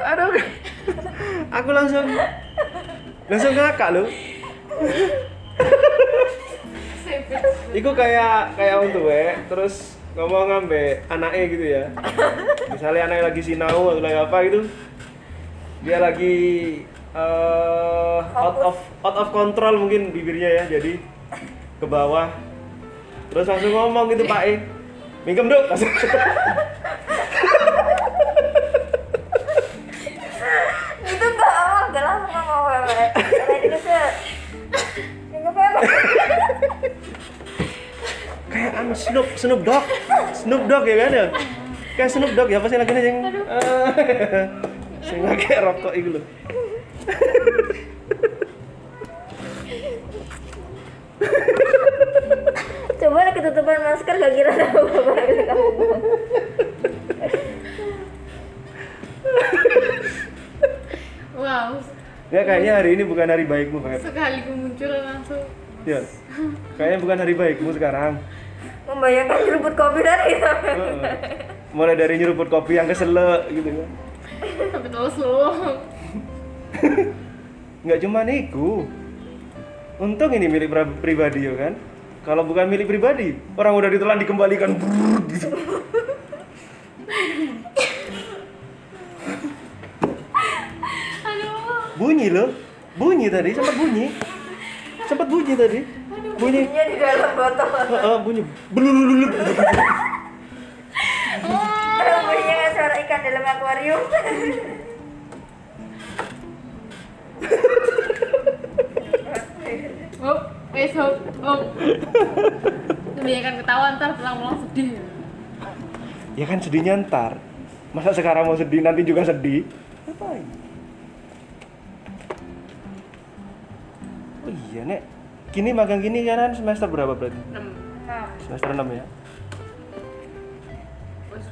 Aduh aku langsung langsung ngakak loh Iku kayak kayak untuk we, terus ngomong ngambe anaknya gitu ya. Misalnya anaknya lagi sinau atau lagi apa gitu, dia lagi eh, out of out of control mungkin bibirnya ya, jadi ke bawah. Terus langsung ngomong gitu Pak E, minggem dong. Langsung. itu enggak awal enggak langsung ngomong wewe. Kayak dulu se. Enggak apa kayak anu Snoop Snoop Dogg Snoop Dogg ya kan ya kayak Snoop Dogg ya pasti lagi yang sing lagi rokok itu loh Coba lah ketutupan masker gak kira tahu apa kamu. Wow, ya kayaknya hari ini bukan hari baikmu Feb sekali kemunculan langsung ya kayaknya bukan hari baikmu sekarang Membayangkan seruput kopi tadi. Heeh. mulai dari nyeruput kopi yang keselak gitu kan sampai terus lo. nggak cuma niku untung ini milik pribadi ya kan kalau bukan milik pribadi orang udah ditelan dikembalikan. Brrrr, gitu Aduh, bunyi loh. Bunyi tadi sempat bunyi. Sempat bunyi tadi. Bunyi. Bunyinya di dalam botol. Heeh, bunyi. Belulululup Bunyinya kayak suara ikan dalam akuarium. hop, wes hop, hop. Kebanyakan ketawa ntar pulang-pulang sedih. ya kan sedihnya ntar masa sekarang mau sedih nanti juga sedih ngapain oh iya nek kini magang gini kan semester berapa berarti Enam. Nah, semester 6 ya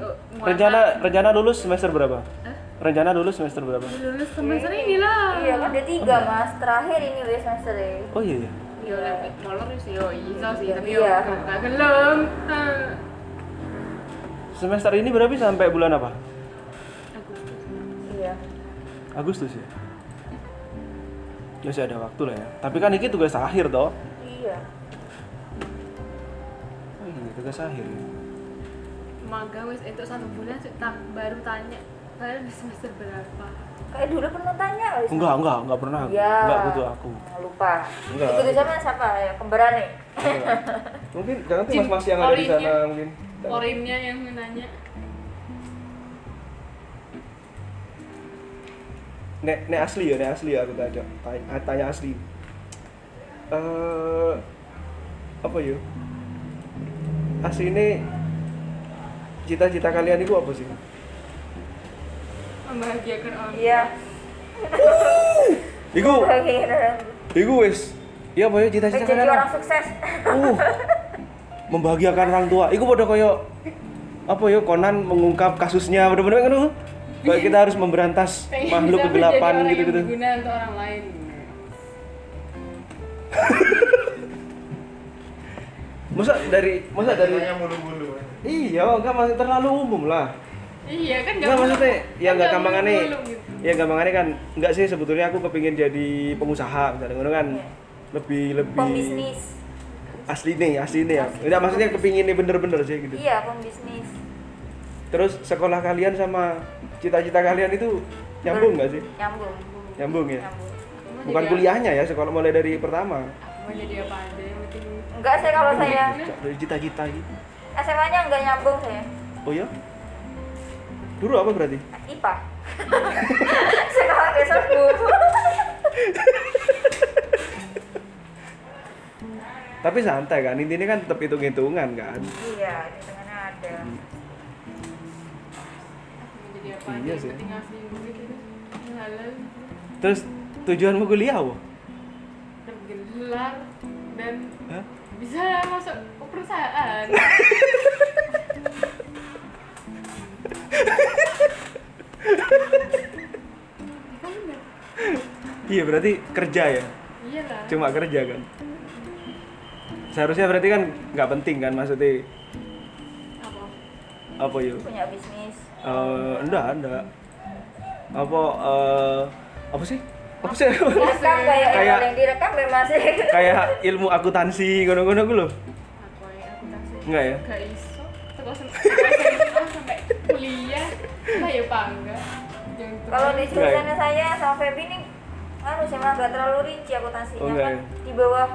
oh, muatan. rencana rencana lulus semester berapa Hah? rencana lulus semester berapa Lulus semester ini lah. Iya kan ada tiga mas, terakhir ini wes semester ya. oh iya ya Yo, sih, yo iso sih, tapi Iya. yo gak gelem. Ah. semester ini berarti sampai bulan apa Agustus. Iya. Agustus ya ya masih ada waktu lah ya tapi kan ini tugas akhir toh Iya. oh iya tugas akhir ya Magang wis itu satu bulan sih, tak baru tanya kalian di semester berapa? Kayak dulu pernah tanya wes. enggak enggak enggak pernah Iya. enggak butuh aku Lupa. Enggak. Itu sama siapa ya? Kembaran nih. mungkin nanti Jin, mas-mas yang ada di sana mungkin Porinnya yang menanya. nek nek asli ya nek asli ya aku tanya tanya, tanya asli eh apa ya asli ini cita-cita kalian itu apa sih Membahagiakan orang. Iya. Iku, iku wis. Iya apa ya cita-cita jadi kalian? orang sukses. Uh, membahagiakan orang tua. Iku pada koyo apa ya Conan mengungkap kasusnya bener-bener kan uh, kayak kita harus memberantas makhluk kegelapan gitu-gitu. berguna untuk orang lain. Masa dari masa dari mulu-mulu. Iya, enggak masih terlalu umum lah. Iya kan Enggak maksudnya ya enggak gampangannya mulu gitu. ya gampangannya kan enggak sih sebetulnya aku kepingin jadi pengusaha misalnya ngono kan Iya. lebih lebih Pembisnis. asli nih asli nih ya enggak maksudnya kepingin nih bener-bener sih gitu Iya, pembisnis. terus sekolah kalian sama cita-cita kalian itu nyambung nggak sih Nyambung. Nyambung ya? Nyambung. Bukan kuliahnya ya sekolah mulai dari pertama Mau jadi apa aja yang penting Enggak sih kalau saya dari cita-cita gitu SMA-nya enggak nyambung saya. oh ya dulu apa berarti IPA. Sekolah ke sebut. tapi santai kan intinya kan tetap hitung-hitungan kan Iya, hitungannya ada. mau jadi apa Iya sih. halal terus tujuanmu kuliah apa bergelar dan Hah? bisa masuk ke perusahaan? iya berarti kerja ya? Iya lah cuma kerja kan? Seharusnya berarti kan nggak penting kan maksudnya? Apa? Apa yo punya bisnis. Eh, enggak enggak. Apa eh apa sih? Apa sih? Direkam kayak Kayak- yang direkam memang sih kayak ilmu akuntansi ngono-ngono gue loh ya enggak ya? Gak iso terus SMA sampai kuliah. Lah ya bangga kalau di ya? jurusannya saya sama Feby nih anu sih mah nggak terlalu rinci akuntansinya Oh, kan. ya? di bawah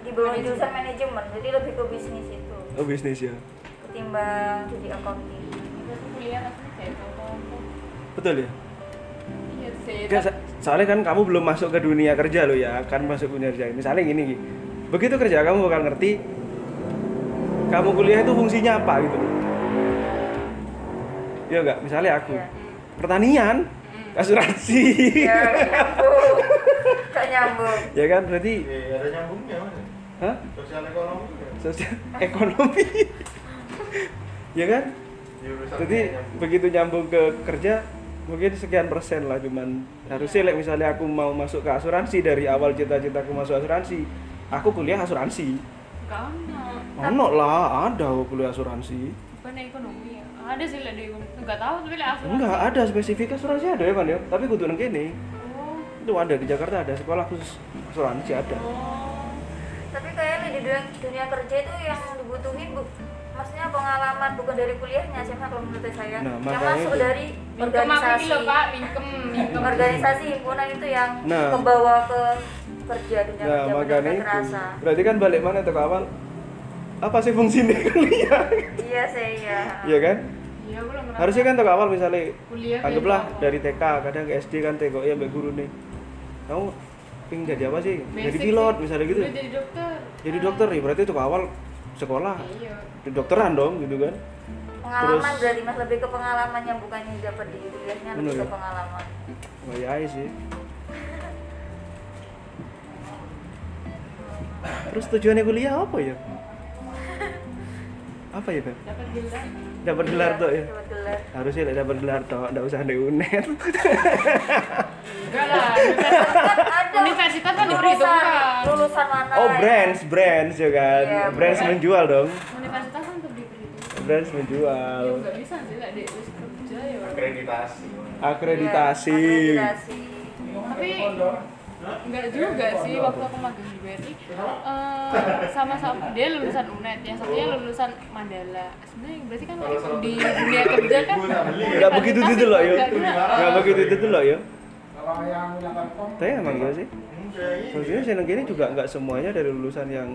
di bawah Manajemen. jurusan manajemen. Jadi lebih ke bisnis itu. Oh bisnis ya? Ketimbang jadi accounting. Kuliah betul ya? Iya sih. Enggak, so- soalnya kan kamu belum masuk ke dunia kerja lo ya. Kan masuk dunia kerja. Misalnya gini Gi. begitu kerja kamu bakal ngerti kamu kuliah itu fungsinya apa gitu loh Iya enggak misalnya aku. Iya. pertanian? Asuransi. Ya nyambung. Gak nyambung. Ya kan? Berarti Eh, ada nyambungnya mas. hah? Sosial ekonomi sosial ekonomi. Ya kan? Jadi nyambung. begitu nyambung ke kerja mungkin sekian persen lah cuman. Harusnya like, misalnya aku mau masuk ke asuransi dari awal cita-citaku masuk asuransi aku kuliah asuransi. Gak ono. Ono lah ada aku kuliah asuransi bukan ekonomi ya? Ada sih lah di ekonomi nggak tahu tapi lah asuransi enggak ada spesifik asuransi ada ya kan ya. Tapi kudu nang kene. Oh. Itu ada di Jakarta ada. Sekolah khusus asuransi ada. Oh. Tapi kayaknya di dunia, dunia kerja itu yang dibutuhin bu maksudnya pengalaman bukan dari kuliahnya sih kalau menurut saya? Nah, yang masuk itu. dari organisasi loh pak Mingkem Mingkem organisasi himpunan itu yang Nah. kebawa ke kerja dunia nah kerja makanya itu. terasa berarti kan balik mana tuh ke awal apa sih fungsinya kuliah? Iya sih iya. Iya kan? Iya aku belum harusnya kan tuh awal misalnya kuliah anggaplah kayak dari TK kadang ke SD kan teko ya mbak guru nih. Kamu ping jadi apa sih? Jadi Basic pilot sih. misalnya gitu. Udah jadi dokter. Jadi dokter ya berarti itu ke awal sekolah. Iya. Di dokteran dong gitu kan. Pengalaman Terus- berarti mas. Lebih ke pengalaman yang bukan yang dapat di kuliahnya Bener lebih ke ya? pengalaman. Wah ya sih. Terus tujuannya kuliah apa ya apa ya kan dapat gelar. Dapat gelar tuh ya? Iya, dapat gelar. Harusnya dapat gelar tuh nggak usah ada unet enggak lah universitas- kan diperhitungkan lulusan mana oh ya? brands brands ya kan? Iya, brands brand. menjual dong. Universitas kan untuk diperhitungkan brands menjual. Ya nggak bisa sih lah di kerja ya. Akreditasi. akreditasi. Iya, akreditasi. Tapi enggak juga sih waktu aku magang di BRI eh, sama-sama dia lulusan UNED yang satunya lulusan Mandala. Sebenarnya berarti kan di dunia kerja kan nggak begitu itu loh ya Nggak kena. nggak begitu itu loh Telkom tapi emang gak sih. Enggak, maksudnya seneng gini juga nggak semuanya dari lulusan yang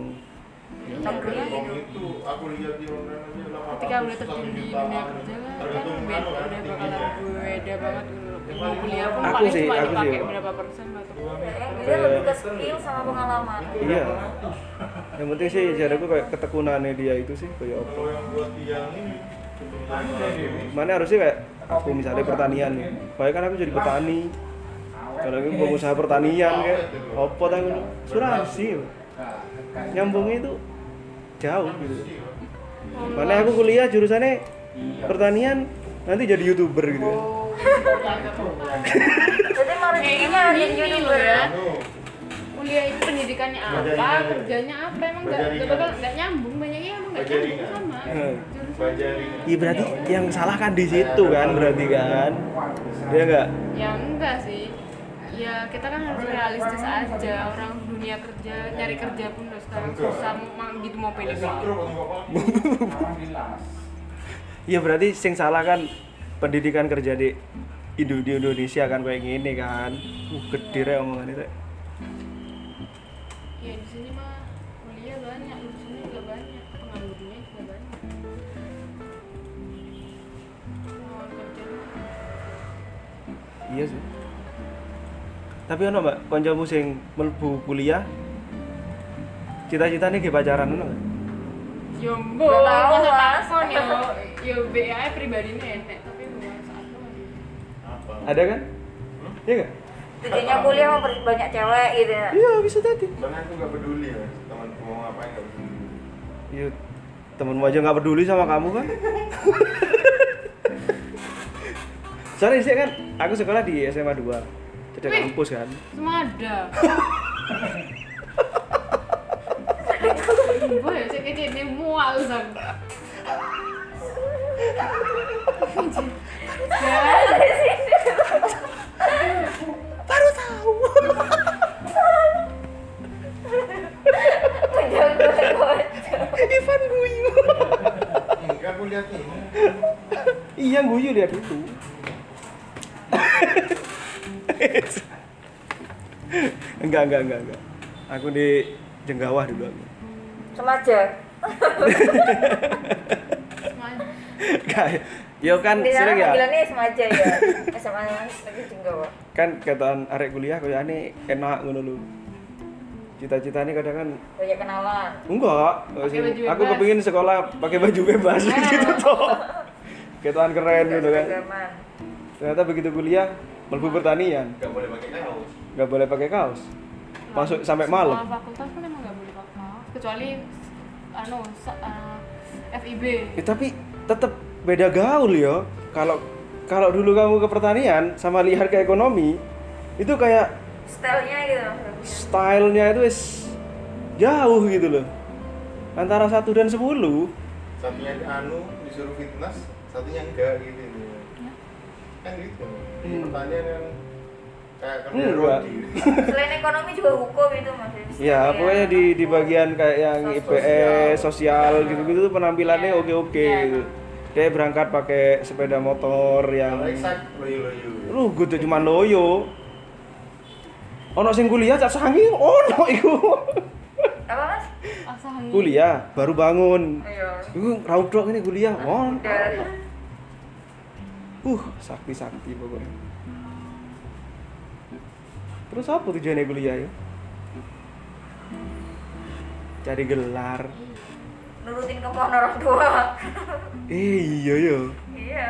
negeri Telkom itu aku lihat di online aja 800 ketika udah terjun di dunia kerja kan beda anu kan, udah tingginya. bakalan beda banget dulu mau kuliah pun Aku paling sih, cuma aku sih. dipakai berapa persen atau dia lebih ke skill sama pengalaman. Iya. Yang penting sih jadiku kayak ketekunannya dia itu sih kayak apa. Mana harusnya kayak aku misalnya pertanian nih. Baik kan aku jadi petani. Kalau aku pengusaha pertanian kayak apa tang asuransi nyambungnya itu jauh gitu. Mana aku kuliah jurusannya pertanian nanti jadi youtuber gitu jadi mau rezekinya jadi youtuber loh ya. anu kuliah itu pendidikannya apa? Kerjanya apa? Emang nggak nggak bakal nggak nyambung banyaknya emang nggak nyambung sama bajari. Iya berarti yang salah kan di situ kan berarti kan? Dia enggak ya enggak sih. Ya kita kan harus realistis aja. Orang dunia kerja nyari kerja pun udah sekarang susah mau gitu mau pede. Iya berarti sing salah kan pendidikan kerja di Indo di Indonesia kan kayak gini kan. Uh, gede rek omongan itu. ya di sini mah kuliah banyak lulusannya juga banyak penganggurnya juga banyak kerja mah Iya sih. Tapi ono Mbak, kancamu sing mlebu kuliah cita-citane ge pacaran ono tahu, masa Mas. takon yo, yo BA pribadi enek, tapi bukan saat itu. Apa? Ada kan? Iya enggak? tujuannya kuliah mau banyak cewek gitu ya Iya, bisa tadi. Soalnya aku nggak peduli ya, teman mau ngapain nggak peduli. Iya, temenmu aja nggak peduli sama kamu kan? Soalnya sih kan aku sekolah di SMA 2 Cedek Wih. kampus kan Semua ada. Boy, saya kayak ini mual sang. Iya guyu lihat itu. enggak, enggak, enggak, enggak. Aku di Jenggawah dulu aku. Semaja. Enggak. Yo kan Di sering ya. panggilannya Semaja ya. SMA lagi Jenggawa. Kan kataan arek kuliah kayak ini enak ngono lho. Cita-cita ini kadang kan Banyak kenalan. enggak. Aku bebas. kepingin sekolah pakai baju bebas gitu toh. Kataan keren gitu kan. Ternyata begitu kuliah melbu pertanian, Enggak boleh pakai kaos. nggak boleh pakai kaos. Masuk sampai malam. Semua fakultas kan emang nggak boleh pakai kaos kecuali anu sa- eh, FIB. Ya, tapi tetap beda gaul ya. Kalau kalau dulu kamu ke pertanian sama lihat ke ekonomi, itu kayak Stylenya gitu. stylenya itu is jauh gitu loh. Antara satu dan sepuluh. Satunya anu disuruh fitness, satunya enggak gitu. Kan gitu. Di Hmm. pertanian kan kayak kerja Enggak. rodi. Selain ekonomi juga hukum itu mas. Jadi Ya, pokoknya di di bagian kayak yang Sosial. IPS, sosial gitu-gitu tuh penampilannya Iya. oke-oke Iya, gitu. Dia berangkat pakai sepeda motor yang loyo-loyo. lu gue cuma loyo. Ono sing kuliah cak sangi ono iku. Kuliah baru bangun. Ayo. Iku raudok ini kuliah. Won. Udah. Uh, sakti-sakti pokoknya. Terus apa tujuannya kuliah ya? Cari gelar. Nurutin kemauan orang tua. Eh, iya ya. iya.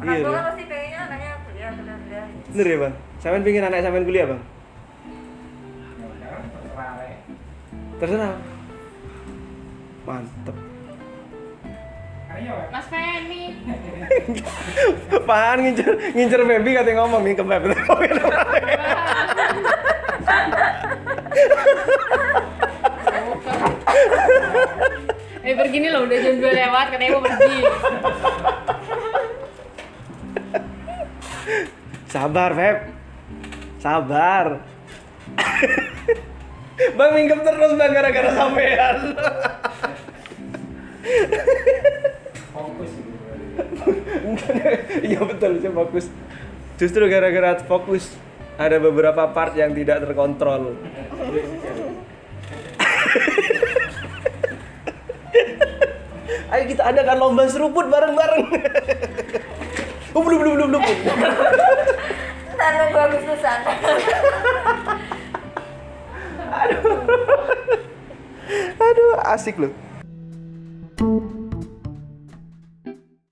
Orang Iya, tua iya. kan pasti pengennya anaknya kuliah kuliah kuliah. Bener ya, Bang? Sampean pingin anak sampean kuliah, Bang? Terserah. Mantep. Mas Feni. Apaan ngincer ngincer baby katanya ngomong nih ke baby. eh pergi nih loh udah jam 2 lewat katanya mau pergi. Sabar, Feb. Sabar. bang mingkem terus bang gara-gara sampean. Fokus. Iya betul, saya fokus. Justru gara-gara fokus ada beberapa part yang tidak terkontrol. Ayo kita adakan lomba seruput bareng-bareng. oh, belum belum belum belum. Agustusan. Aduh, asik loh.